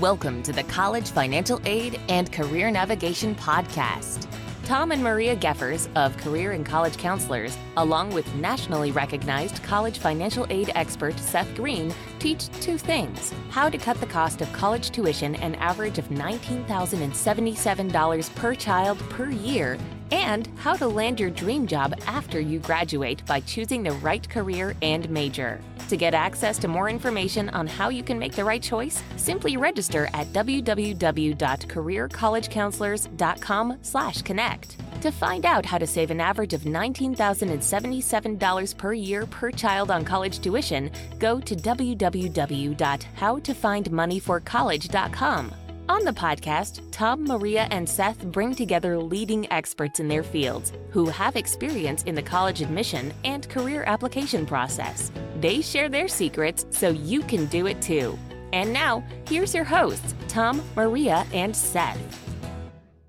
Welcome to the College Financial Aid and Career Navigation Podcast. Tom and Maria Geffers of Career and College Counselors, along with nationally recognized college financial aid expert Seth Green, teach two things how to cut the cost of college tuition an average of $19,077 per child per year and how to land your dream job after you graduate by choosing the right career and major. To get access to more information on how you can make the right choice, simply register at www.careercollegecounselors.com/connect. To find out how to save an average of $19,077 per year per child on college tuition, go to www.howtofindmoneyforcollege.com. On the podcast, Tom, Maria, and Seth bring together leading experts in their fields who have experience in the college admission and career application process. They share their secrets so you can do it too. And now, here's your hosts, Tom, Maria, and Seth.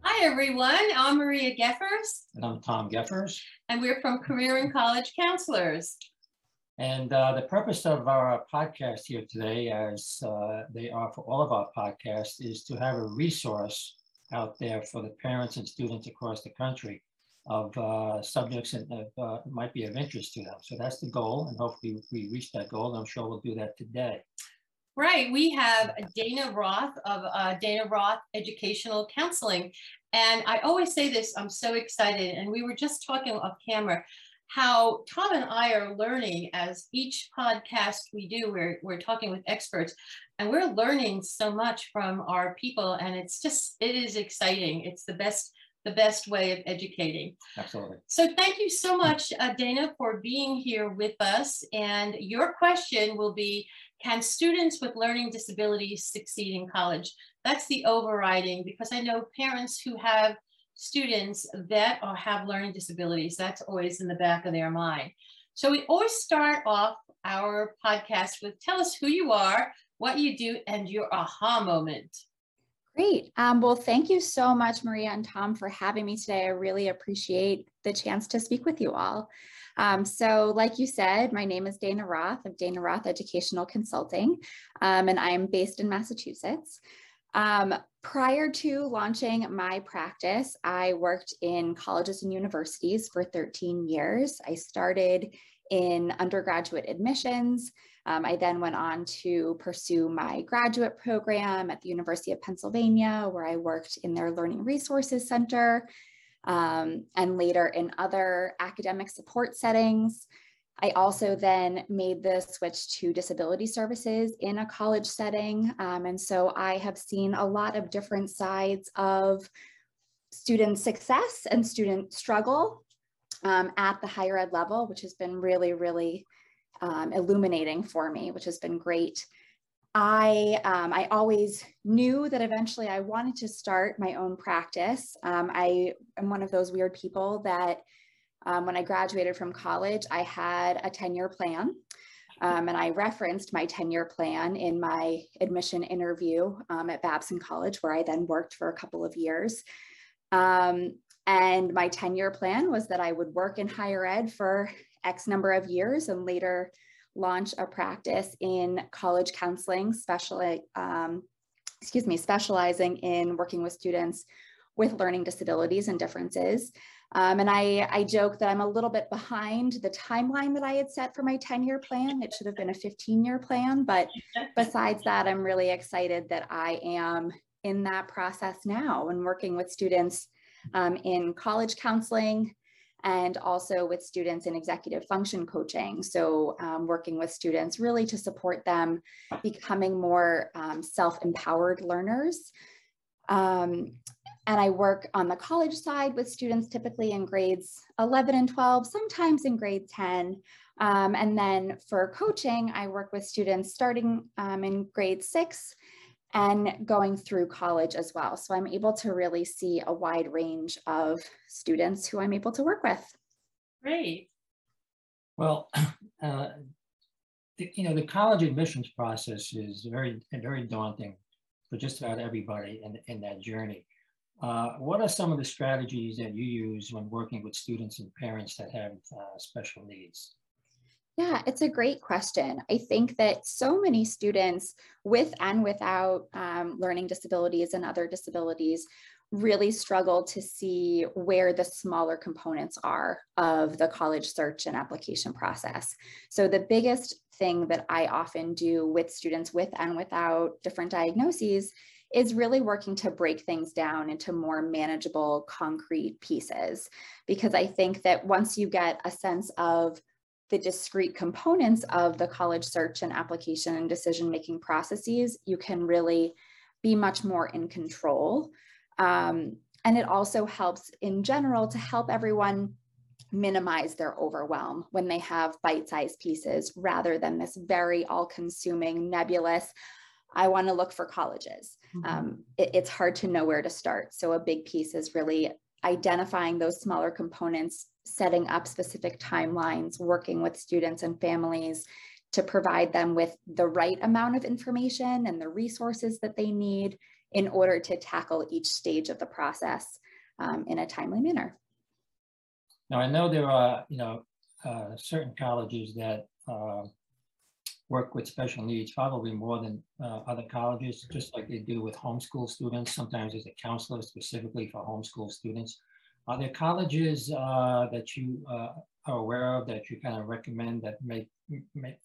Hi, everyone. I'm Maria Geffers. And I'm Tom Geffers. And we're from Career and College Counselors. And uh, the purpose of our podcast here today, as uh, they are for all of our podcasts, is to have a resource out there for the parents and students across the country of uh, subjects that uh, might be of interest to them. So that's the goal, and hopefully we reach that goal. I'm sure we'll do that today. Right. We have Dana Roth of uh, Dana Roth Educational Counseling. And I always say this, I'm so excited. And we were just talking off camera how Tom and I are learning as each podcast we do, we're, we're talking with experts and we're learning so much from our people and it's just, it is exciting. It's the best, the best way of educating. Absolutely. So thank you so much, uh, Dana, for being here with us. And your question will be, can students with learning disabilities succeed in college? That's the overriding because I know parents who have students that are, have learning disabilities. That's always in the back of their mind. So we always start off our podcast with tell us who you are, what you do, and your aha moment. Great. Um, well, thank you so much, Maria and Tom, for having me today. I really appreciate the chance to speak with you all. Um, so, like you said, my name is Dana Roth of Dana Roth Educational Consulting, um, and I'm based in Massachusetts. Um, prior to launching my practice, I worked in colleges and universities for 13 years. I started in undergraduate admissions. Um, I then went on to pursue my graduate program at the University of Pennsylvania, where I worked in their Learning Resources Center, um, and later in other academic support settings. I also then made the switch to disability services in a college setting. Um, and so I have seen a lot of different sides of student success and student struggle um, at the higher ed level, which has been really, really um, illuminating for me, which has been great. I, um, I always knew that eventually I wanted to start my own practice. Um, I am one of those weird people that um, when I graduated from college, I had a 10 year plan. Um, and I referenced my 10 year plan in my admission interview um, at Babson College, where I then worked for a couple of years. Um, and my 10 year plan was that I would work in higher ed for X number of years and later launch a practice in college counseling, special, um, excuse me, specializing in working with students with learning disabilities and differences. Um, and I, I joke that I'm a little bit behind the timeline that I had set for my 10 year plan. It should have been a 15 year plan. But besides that, I'm really excited that I am in that process now and working with students um, in college counseling and also with students in executive function coaching. So um, working with students really to support them becoming more um, self-empowered learners. Um, and I work on the college side with students typically in grades 11 and 12, sometimes in grade 10. Um, and then for coaching, I work with students starting um, in grade six and going through college as well. So I'm able to really see a wide range of students who I'm able to work with. Great. Well, uh, the, you know, the college admissions process is very, very daunting for just about everybody in, in that journey. Uh, what are some of the strategies that you use when working with students and parents that have uh, special needs? Yeah, it's a great question. I think that so many students with and without um, learning disabilities and other disabilities really struggle to see where the smaller components are of the college search and application process. So the biggest thing that I often do with students with and without different diagnoses is really working to break things down into more manageable, concrete pieces. Because I think that once you get a sense of the discrete components of the college search and application and decision making processes, you can really be much more in control. Um, and it also helps in general to help everyone minimize their overwhelm when they have bite-sized pieces rather than this very all-consuming nebulous i want to look for colleges mm-hmm. um, it, it's hard to know where to start so a big piece is really identifying those smaller components setting up specific timelines working with students and families to provide them with the right amount of information and the resources that they need in order to tackle each stage of the process um, in a timely manner. Now, I know there are, you know, uh, certain colleges that uh, work with special needs, probably more than uh, other colleges, just like they do with homeschool students. Sometimes there's a counselor specifically for homeschool students. Are there colleges uh, that you uh, are aware of that you kind of recommend that make,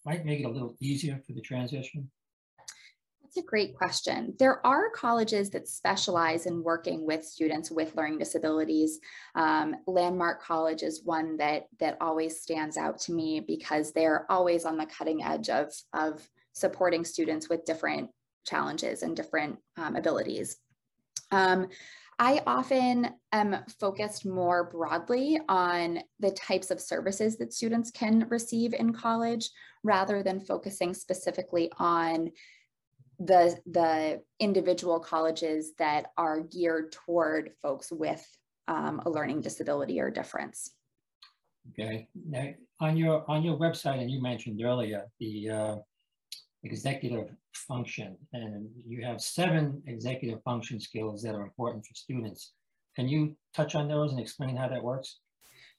might make it a little easier for the transition? That's a great question. There are colleges that specialize in working with students with learning disabilities. Um, Landmark College is one that that always stands out to me because they're always on the cutting edge of, of supporting students with different challenges and different um, abilities. Um, I often am focused more broadly on the types of services that students can receive in college rather than focusing specifically on the the individual colleges that are geared toward folks with um, a learning disability or difference. Okay. Now, on your on your website, and you mentioned earlier the uh, executive function, and you have seven executive function skills that are important for students. Can you touch on those and explain how that works?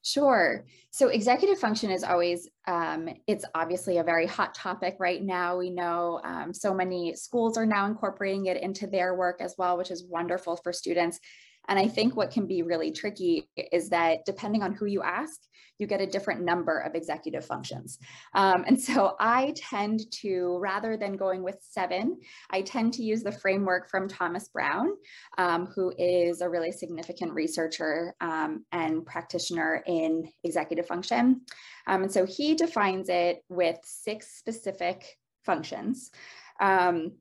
Sure. So executive function is always, um, it's obviously a very hot topic right now. We know um, so many schools are now incorporating it into their work as well, which is wonderful for students. And I think what can be really tricky is that depending on who you ask, you get a different number of executive functions. Um, and so I tend to, rather than going with seven, I tend to use the framework from Thomas Brown, um, who is a really significant researcher um, and practitioner in executive function. Um, and so he defines it with six specific functions. Um,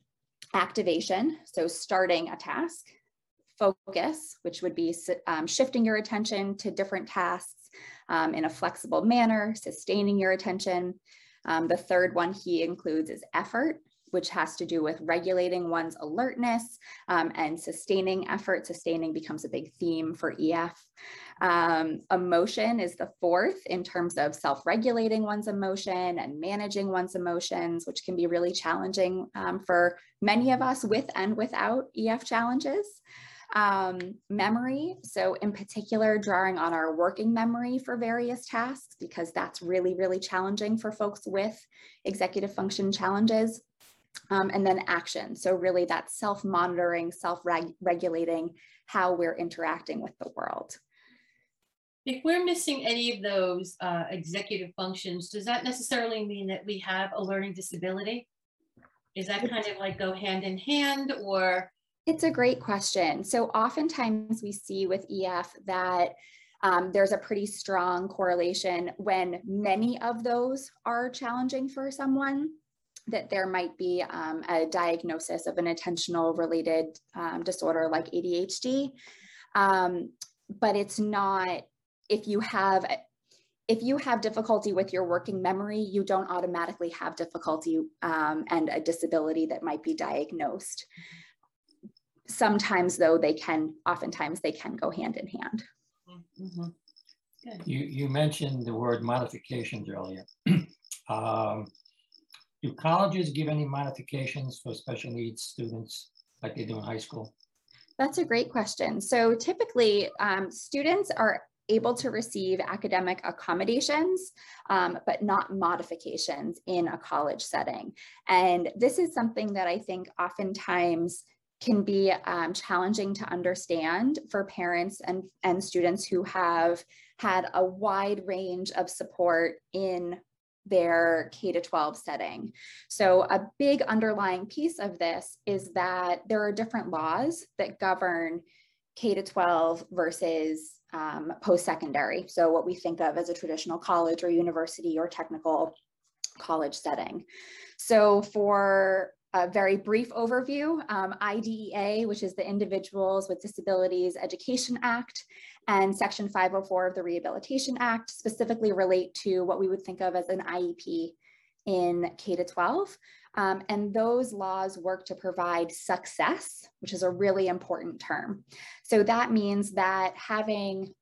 activation, so starting a task, focus, which would be um, shifting your attention to different tasks um, in a flexible manner, sustaining your attention. Um, the third one he includes is effort, which has to do with regulating one's alertness um, and sustaining effort. Sustaining becomes a big theme for EF. Um, emotion is the fourth in terms of self-regulating one's emotion and managing one's emotions, which can be really challenging um, for many of us with and without EF challenges. Um, memory, so in particular, drawing on our working memory for various tasks, because that's really, really challenging for folks with executive function challenges. Um, and then action, so really that self-monitoring, self-regulating how we're interacting with the world. If we're missing any of those uh, executive functions, does that necessarily mean that we have a learning disability? Is that kind of like go hand in hand or it's a great question. So oftentimes we see with EF that um, there's a pretty strong correlation when many of those are challenging for someone that there might be um, a diagnosis of an attentional related um, disorder like ADHD. Um, but it's not, if you have if you have difficulty with your working memory, you don't automatically have difficulty um, and a disability that might be diagnosed. Sometimes though, they can, oftentimes they can go hand in hand. Mhm. Good. You, you mentioned the word modifications earlier. Um, Do colleges give any modifications for special needs students like they do in high school? That's a great question. So typically, um, students are able to receive academic accommodations, um, but not modifications in a college setting. And this is something that I think oftentimes can be um, challenging to understand for parents and, and students who have had a wide range of support in their K to 12 setting. So a big underlying piece of this is that there are different laws that govern K to 12 versus um, post-secondary. So what we think of as a traditional college or university or technical college setting. So for a very brief overview, um, IDEA, which is the Individuals with Disabilities Education Act, and Section 504 of the Rehabilitation Act specifically relate to what we would think of as an IEP in K to 12. Um, and those laws work to provide success, which is a really important term. So that means that having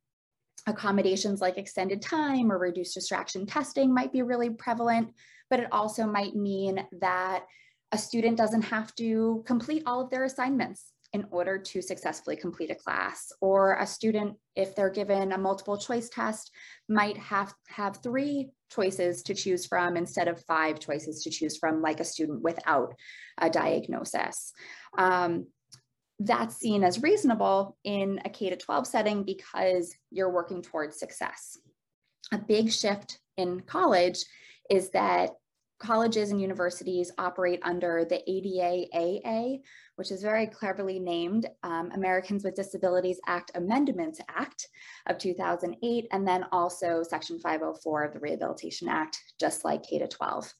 accommodations like extended time or reduced distraction testing might be really prevalent, but it also might mean that a student doesn't have to complete all of their assignments in order to successfully complete a class. Or a student, if they're given a multiple choice test, might have, have three choices to choose from instead of five choices to choose from, like a student without a diagnosis. Um, that's seen as reasonable in a K to 12 setting because you're working towards success. A big shift in college is that colleges and universities operate under the ADA-AA, which is very cleverly named um, Americans with Disabilities Act Amendments Act of 2008, and then also Section 504 of the Rehabilitation Act, just like K to 12.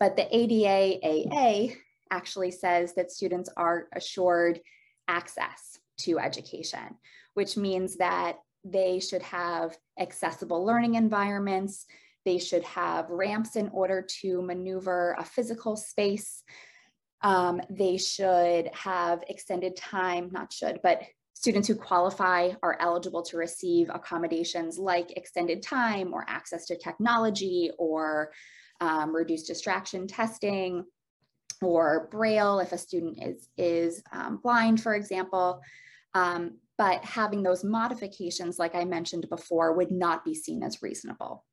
But the ADA-AA actually says that students are assured access to education, which means that they should have accessible learning environments, they should have ramps in order to maneuver a physical space. Um, they should have extended time, not should, but students who qualify are eligible to receive accommodations like extended time or access to technology or um, reduced distraction testing or braille if a student is, is um, blind, for example. Um, but having those modifications, like I mentioned before, would not be seen as reasonable.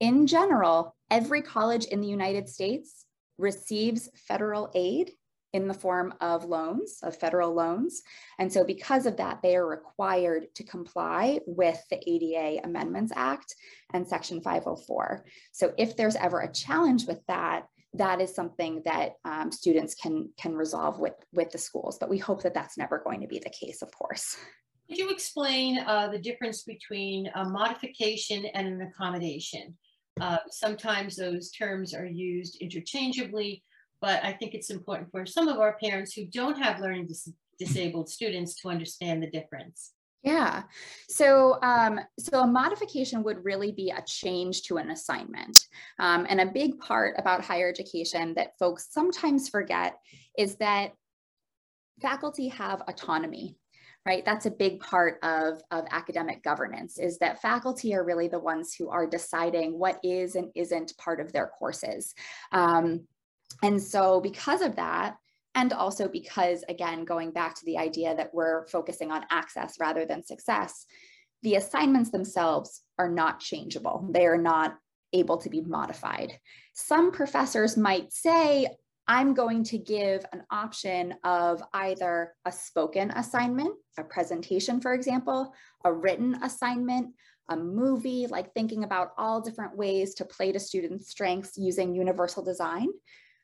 In general, every college in the United States receives federal aid in the form of loans, of federal loans. And so because of that, they are required to comply with the ADA Amendments Act and Section 504. So if there's ever a challenge with that, that is something that um, students can, can resolve with, with the schools, but we hope that that's never going to be the case, of course. Could you explain uh, the difference between a modification and an accommodation? Uh, sometimes those terms are used interchangeably, but I think it's important for some of our parents who don't have learning dis disabled students to understand the difference. Yeah, so um, so a modification would really be a change to an assignment. Um, and a big part about higher education that folks sometimes forget is that faculty have autonomy right? That's a big part of, of academic governance is that faculty are really the ones who are deciding what is and isn't part of their courses. Um, and so because of that, and also because, again, going back to the idea that we're focusing on access rather than success, the assignments themselves are not changeable. They are not able to be modified. Some professors might say, I'm going to give an option of either a spoken assignment, a presentation, for example, a written assignment, a movie, like thinking about all different ways to play to students' strengths using universal design.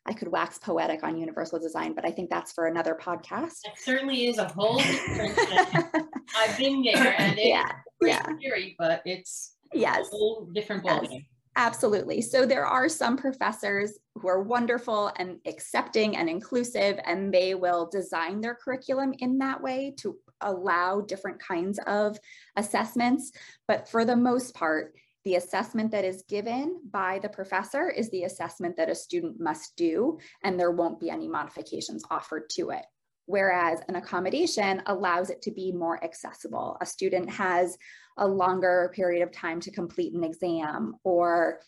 I could wax poetic on universal design, but I think that's for another podcast. It certainly is a whole different I've been there and it's yeah, yeah. scary, but it's yes. a whole different ballgame. Yes. Absolutely. So there are some professors who are wonderful and accepting and inclusive, and they will design their curriculum in that way to allow different kinds of assessments. But for the most part, The assessment that is given by the professor is the assessment that a student must do, and there won't be any modifications offered to it. Whereas an accommodation allows it to be more accessible. A student has a longer period of time to complete an exam, or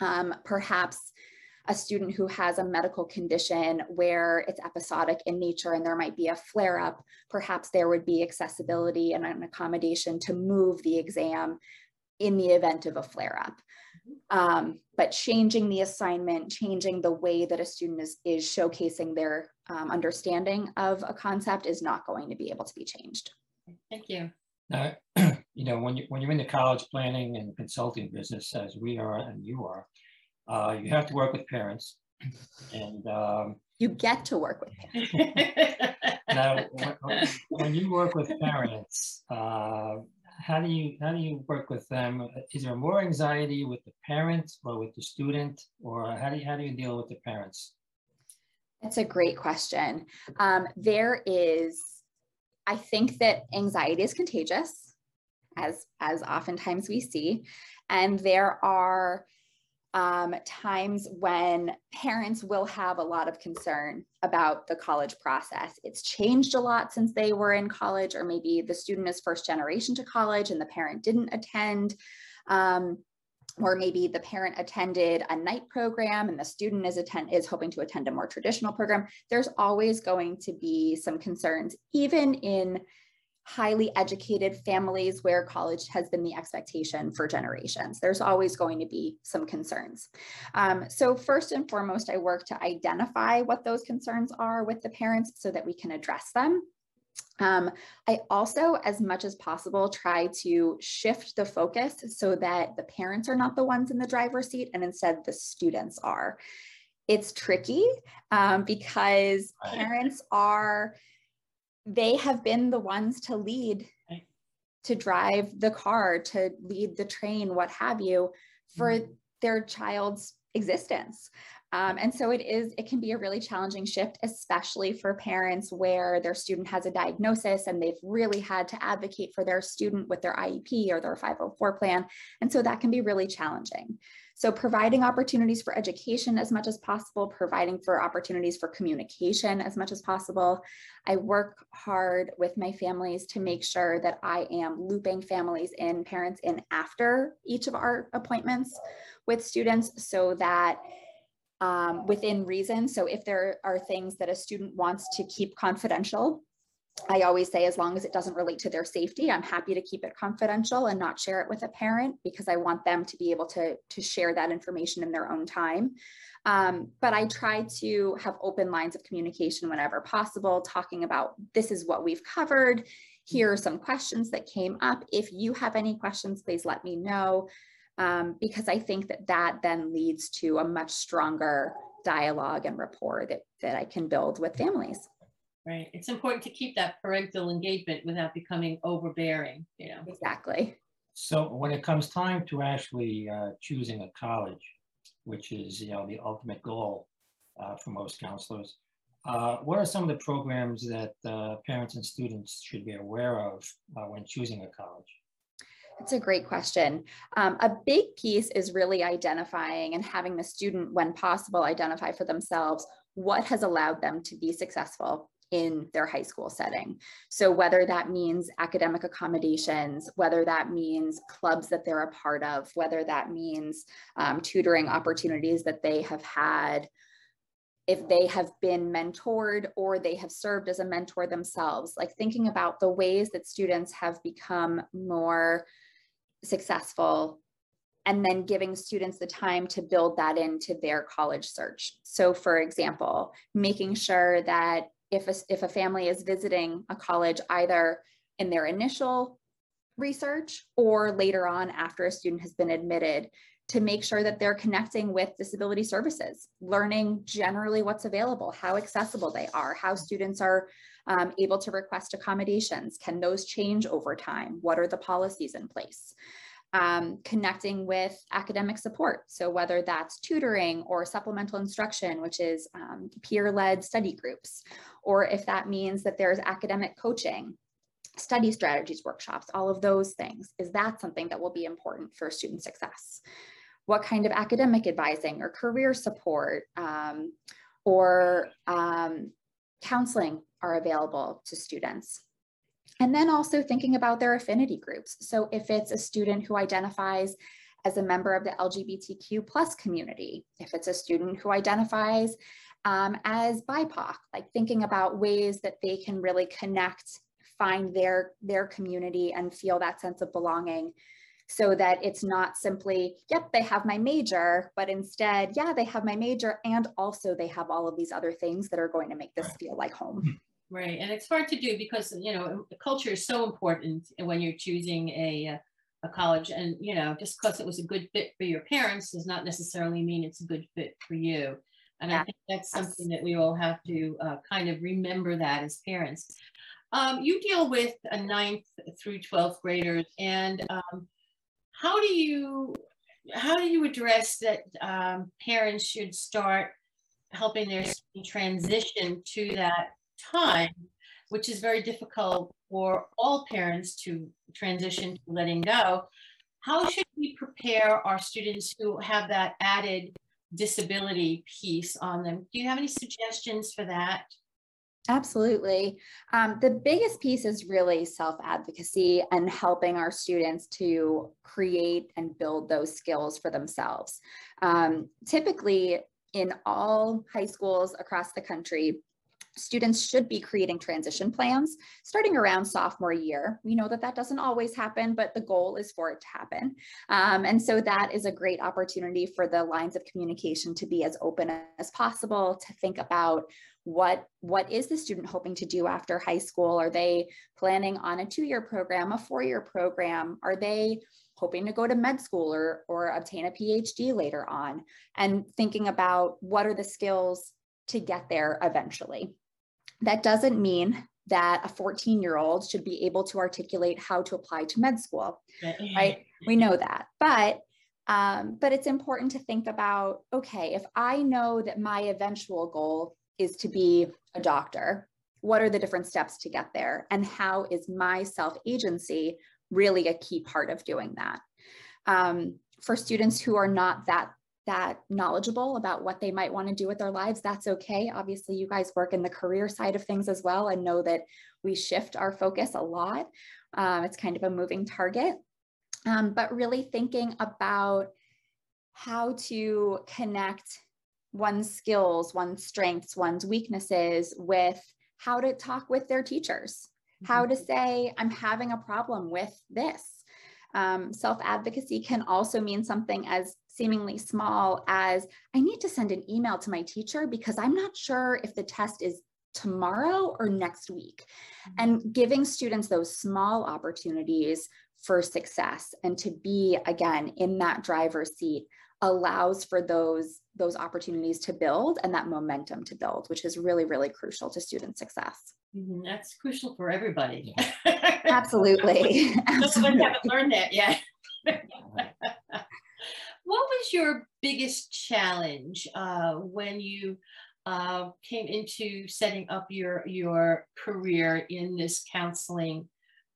um, perhaps a student who has a medical condition where it's episodic in nature and there might be a flare up, perhaps there would be accessibility and an accommodation to move the exam in the event of a flare up. Um, but changing the assignment, changing the way that a student is, is showcasing their um, understanding of a concept is not going to be able to be changed. Thank you. Now, you know, when you when you're in the college planning and consulting business, as we are and you are, uh, you have to work with parents, and um, you get to work with parents. now, when, when, you work with parents, uh, how do you how do you work with them? Is there more anxiety with the parent or with the student, or how do you how do you deal with the parents? That's a great question. Um, there is, I think that anxiety is contagious, as as oftentimes we see, and there are um, times when parents will have a lot of concern about the college process. It's changed a lot since they were in college, or maybe the student is first generation to college and the parent didn't attend. Um, or maybe the parent attended a night program and the student is attend is hoping to attend a more traditional program there's always going to be some concerns even in highly educated families where college has been the expectation for generations. There's always going to be some concerns. Um, so first and foremost, I work to identify what those concerns are with the parents so that we can address them. Um, I also, as much as possible, try to shift the focus so that the parents are not the ones in the driver's seat and instead the students are. It's tricky um, because parents are they have been the ones to lead to drive the car to lead the train what have you for mm-hmm. their child's existence um, and so it is it can be a really challenging shift especially for parents where their student has a diagnosis and they've really had to advocate for their student with their iep or their 504 plan and so that can be really challenging so providing opportunities for education as much as possible, providing for opportunities for communication as much as possible. I work hard with my families to make sure that I am looping families in, parents in after each of our appointments with students so that um, within reason. So if there are things that a student wants to keep confidential, I always say, as long as it doesn't relate to their safety, I'm happy to keep it confidential and not share it with a parent because I want them to be able to, to share that information in their own time. Um, but I try to have open lines of communication whenever possible, talking about this is what we've covered. Here are some questions that came up. If you have any questions, please let me know. Um, because I think that that then leads to a much stronger dialogue and rapport that, that I can build with families. Right. It's important to keep that parental engagement without becoming overbearing, you know. Exactly. So when it comes time to actually uh, choosing a college, which is, you know, the ultimate goal uh, for most counselors, uh, what are some of the programs that uh, parents and students should be aware of uh, when choosing a college? That's a great question. Um, a big piece is really identifying and having the student, when possible, identify for themselves what has allowed them to be successful in their high school setting. So whether that means academic accommodations, whether that means clubs that they're a part of, whether that means um, tutoring opportunities that they have had, if they have been mentored or they have served as a mentor themselves, like thinking about the ways that students have become more successful and then giving students the time to build that into their college search. So for example, making sure that if a, if a family is visiting a college either in their initial research or later on after a student has been admitted to make sure that they're connecting with disability services, learning generally what's available, how accessible they are, how students are um, able to request accommodations. Can those change over time? What are the policies in place? um, connecting with academic support. So whether that's tutoring or supplemental instruction, which is um, peer-led study groups, or if that means that there's academic coaching, study strategies workshops, all of those things. Is that something that will be important for student success? What kind of academic advising or career support um, or um, counseling are available to students? And then also thinking about their affinity groups. So if it's a student who identifies as a member of the LGBTQ plus community, if it's a student who identifies um, as BIPOC, like thinking about ways that they can really connect, find their, their community and feel that sense of belonging so that it's not simply, yep, they have my major, but instead, yeah, they have my major and also they have all of these other things that are going to make this feel like home. Right, and it's hard to do because, you know, culture is so important when you're choosing a, a college and, you know, just because it was a good fit for your parents does not necessarily mean it's a good fit for you. And yeah. I think that's something that we all have to uh, kind of remember that as parents. Um, you deal with a ninth through 12th graders and um, how do you how do you address that um, parents should start helping their transition to that time, which is very difficult for all parents to transition to letting go. How should we prepare our students who have that added disability piece on them. Do you have any suggestions for that? Absolutely. Um, the biggest piece is really self advocacy and helping our students to create and build those skills for themselves. Um, typically, in all high schools across the country, students should be creating transition plans starting around sophomore year. We know that that doesn't always happen, but the goal is for it to happen. Um, and so that is a great opportunity for the lines of communication to be as open as possible, to think about what, what is the student hoping to do after high school? Are they planning on a two-year program, a four-year program? Are they hoping to go to med school or, or obtain a PhD later on? And thinking about what are the skills to get there eventually. That doesn't mean that a 14 year old should be able to articulate how to apply to med school, right? We know that. But um, but it's important to think about okay, if I know that my eventual goal is to be a doctor, what are the different steps to get there? And how is my self agency really a key part of doing that? Um, for students who are not that that knowledgeable about what they might want to do with their lives, that's okay. Obviously, you guys work in the career side of things as well and know that we shift our focus a lot. Um, it's kind of a moving target, um, but really thinking about how to connect one's skills, one's strengths, one's weaknesses with how to talk with their teachers, mm-hmm. how to say, I'm having a problem with this. Um, Self advocacy can also mean something as seemingly small as I need to send an email to my teacher because I'm not sure if the test is tomorrow or next week. Mm-hmm. And giving students those small opportunities for success and to be again in that driver's seat allows for those those opportunities to build and that momentum to build which is really really crucial to student success mm-hmm. that's crucial for everybody absolutely, absolutely. haven't learned that yet what was your biggest challenge uh, when you uh, came into setting up your your career in this counseling,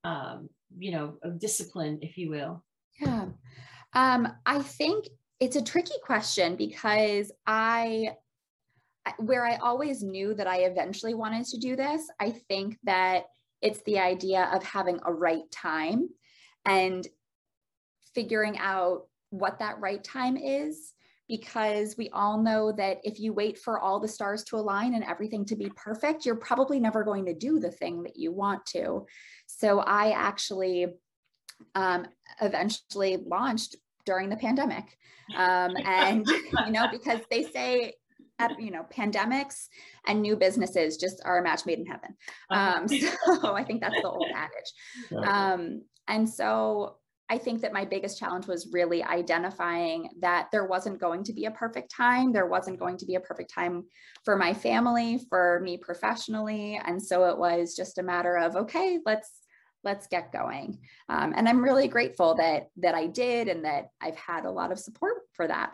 um, you know, discipline, if you will? Yeah, um, I think it's a tricky question because I where I always knew that I eventually wanted to do this, I think that it's the idea of having a right time and figuring out what that right time is because we all know that if you wait for all the stars to align and everything to be perfect, you're probably never going to do the thing that you want to. So I actually um, eventually launched during the pandemic. Um, and, you know, because they say, you know, pandemics and new businesses just are a match made in heaven. Uh-huh. Um, so I think that's the old adage. Um, and so I think that my biggest challenge was really identifying that there wasn't going to be a perfect time. There wasn't going to be a perfect time for my family, for me professionally. And so it was just a matter of, okay, let's let's get going. Um, and I'm really grateful that that I did and that I've had a lot of support for that.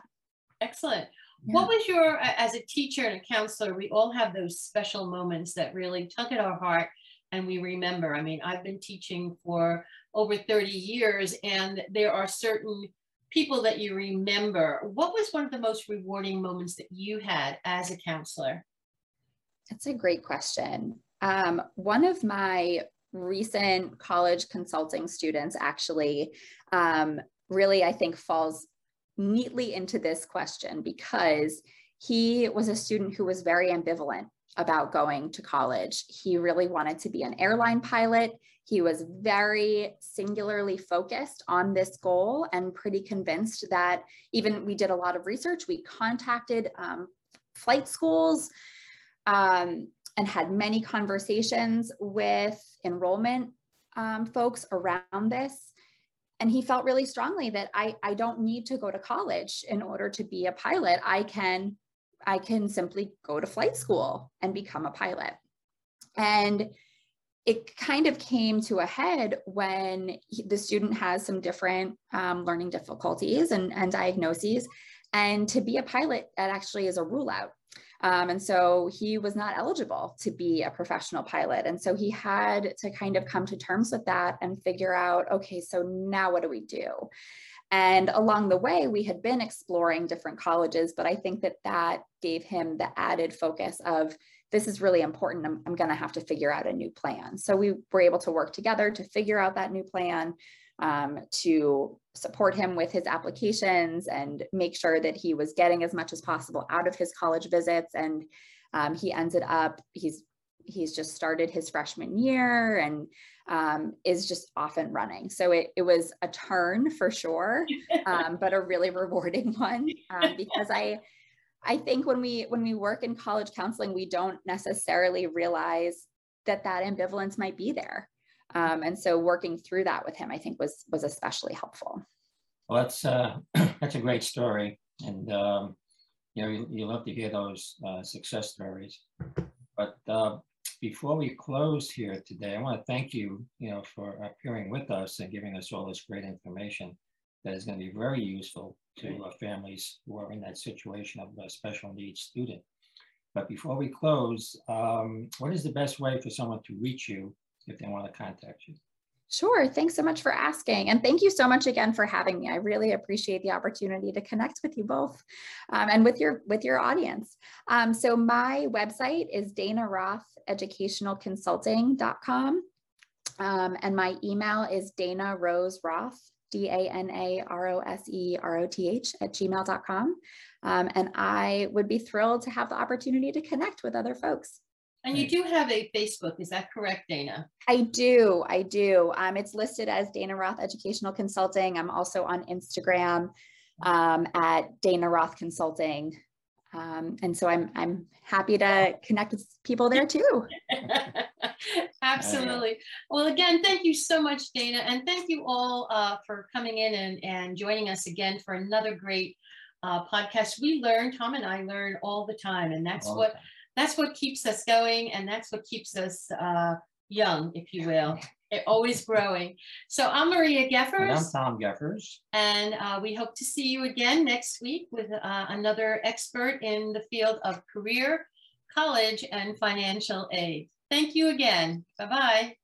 Excellent. Yeah. What was your, as a teacher and a counselor, we all have those special moments that really tug at our heart and we remember. I mean, I've been teaching for over 30 years and there are certain people that you remember. What was one of the most rewarding moments that you had as a counselor? That's a great question. Um, one of my recent college consulting students actually um, really, I think, falls neatly into this question because he was a student who was very ambivalent about going to college. He really wanted to be an airline pilot. He was very singularly focused on this goal and pretty convinced that even we did a lot of research. We contacted um, flight schools um, and had many conversations with enrollment um, folks around this. And he felt really strongly that I, I don't need to go to college in order to be a pilot. I can I can simply go to flight school and become a pilot. And it kind of came to a head when he, the student has some different um, learning difficulties and, and diagnoses. And to be a pilot, that actually is a rule out. Um, and so he was not eligible to be a professional pilot. And so he had to kind of come to terms with that and figure out okay, so now what do we do? And along the way, we had been exploring different colleges, but I think that that gave him the added focus of this is really important. I'm, I'm going to have to figure out a new plan. So we were able to work together to figure out that new plan, um, to support him with his applications and make sure that he was getting as much as possible out of his college visits. And um, he ended up, he's he's just started his freshman year and um, is just off and running. So it, it was a turn for sure, um, but a really rewarding one um, because I I think when we when we work in college counseling, we don't necessarily realize that that ambivalence might be there. Um, and so working through that with him, I think was was especially helpful. Well, that's uh, that's a great story, and um, you know you, you love to hear those uh, success stories. But uh, before we close here today, I want to thank you, you know, for appearing with us and giving us all this great information that is going to be very useful to uh, families who are in that situation of a special needs student. But before we close, um, what is the best way for someone to reach you if they want to contact you? Sure. Thanks so much for asking. And thank you so much again for having me. I really appreciate the opportunity to connect with you both um, and with your with your audience. Um, so my website is Dana Roth Educationalconsulting.com. Um, and my email is Dana Rose Roth, D A N A R O S E R O T H at gmail.com. Um, and I would be thrilled to have the opportunity to connect with other folks. And you do have a Facebook, is that correct, Dana? I do. I do. Um, it's listed as Dana Roth Educational Consulting. I'm also on Instagram um, at Dana Roth Consulting. Um, and so I'm I'm happy to connect with people there too. Absolutely. Well, again, thank you so much, Dana, and thank you all uh, for coming in and, and joining us again for another great uh, podcast. We learn, Tom and I learn all the time, and that's what that's what keeps us going and that's what keeps us uh, young, if you will. It, always growing. So I'm Maria Geffers. And I'm Tom Geffers. And uh, we hope to see you again next week with uh, another expert in the field of career, college, and financial aid. Thank you again. Bye-bye.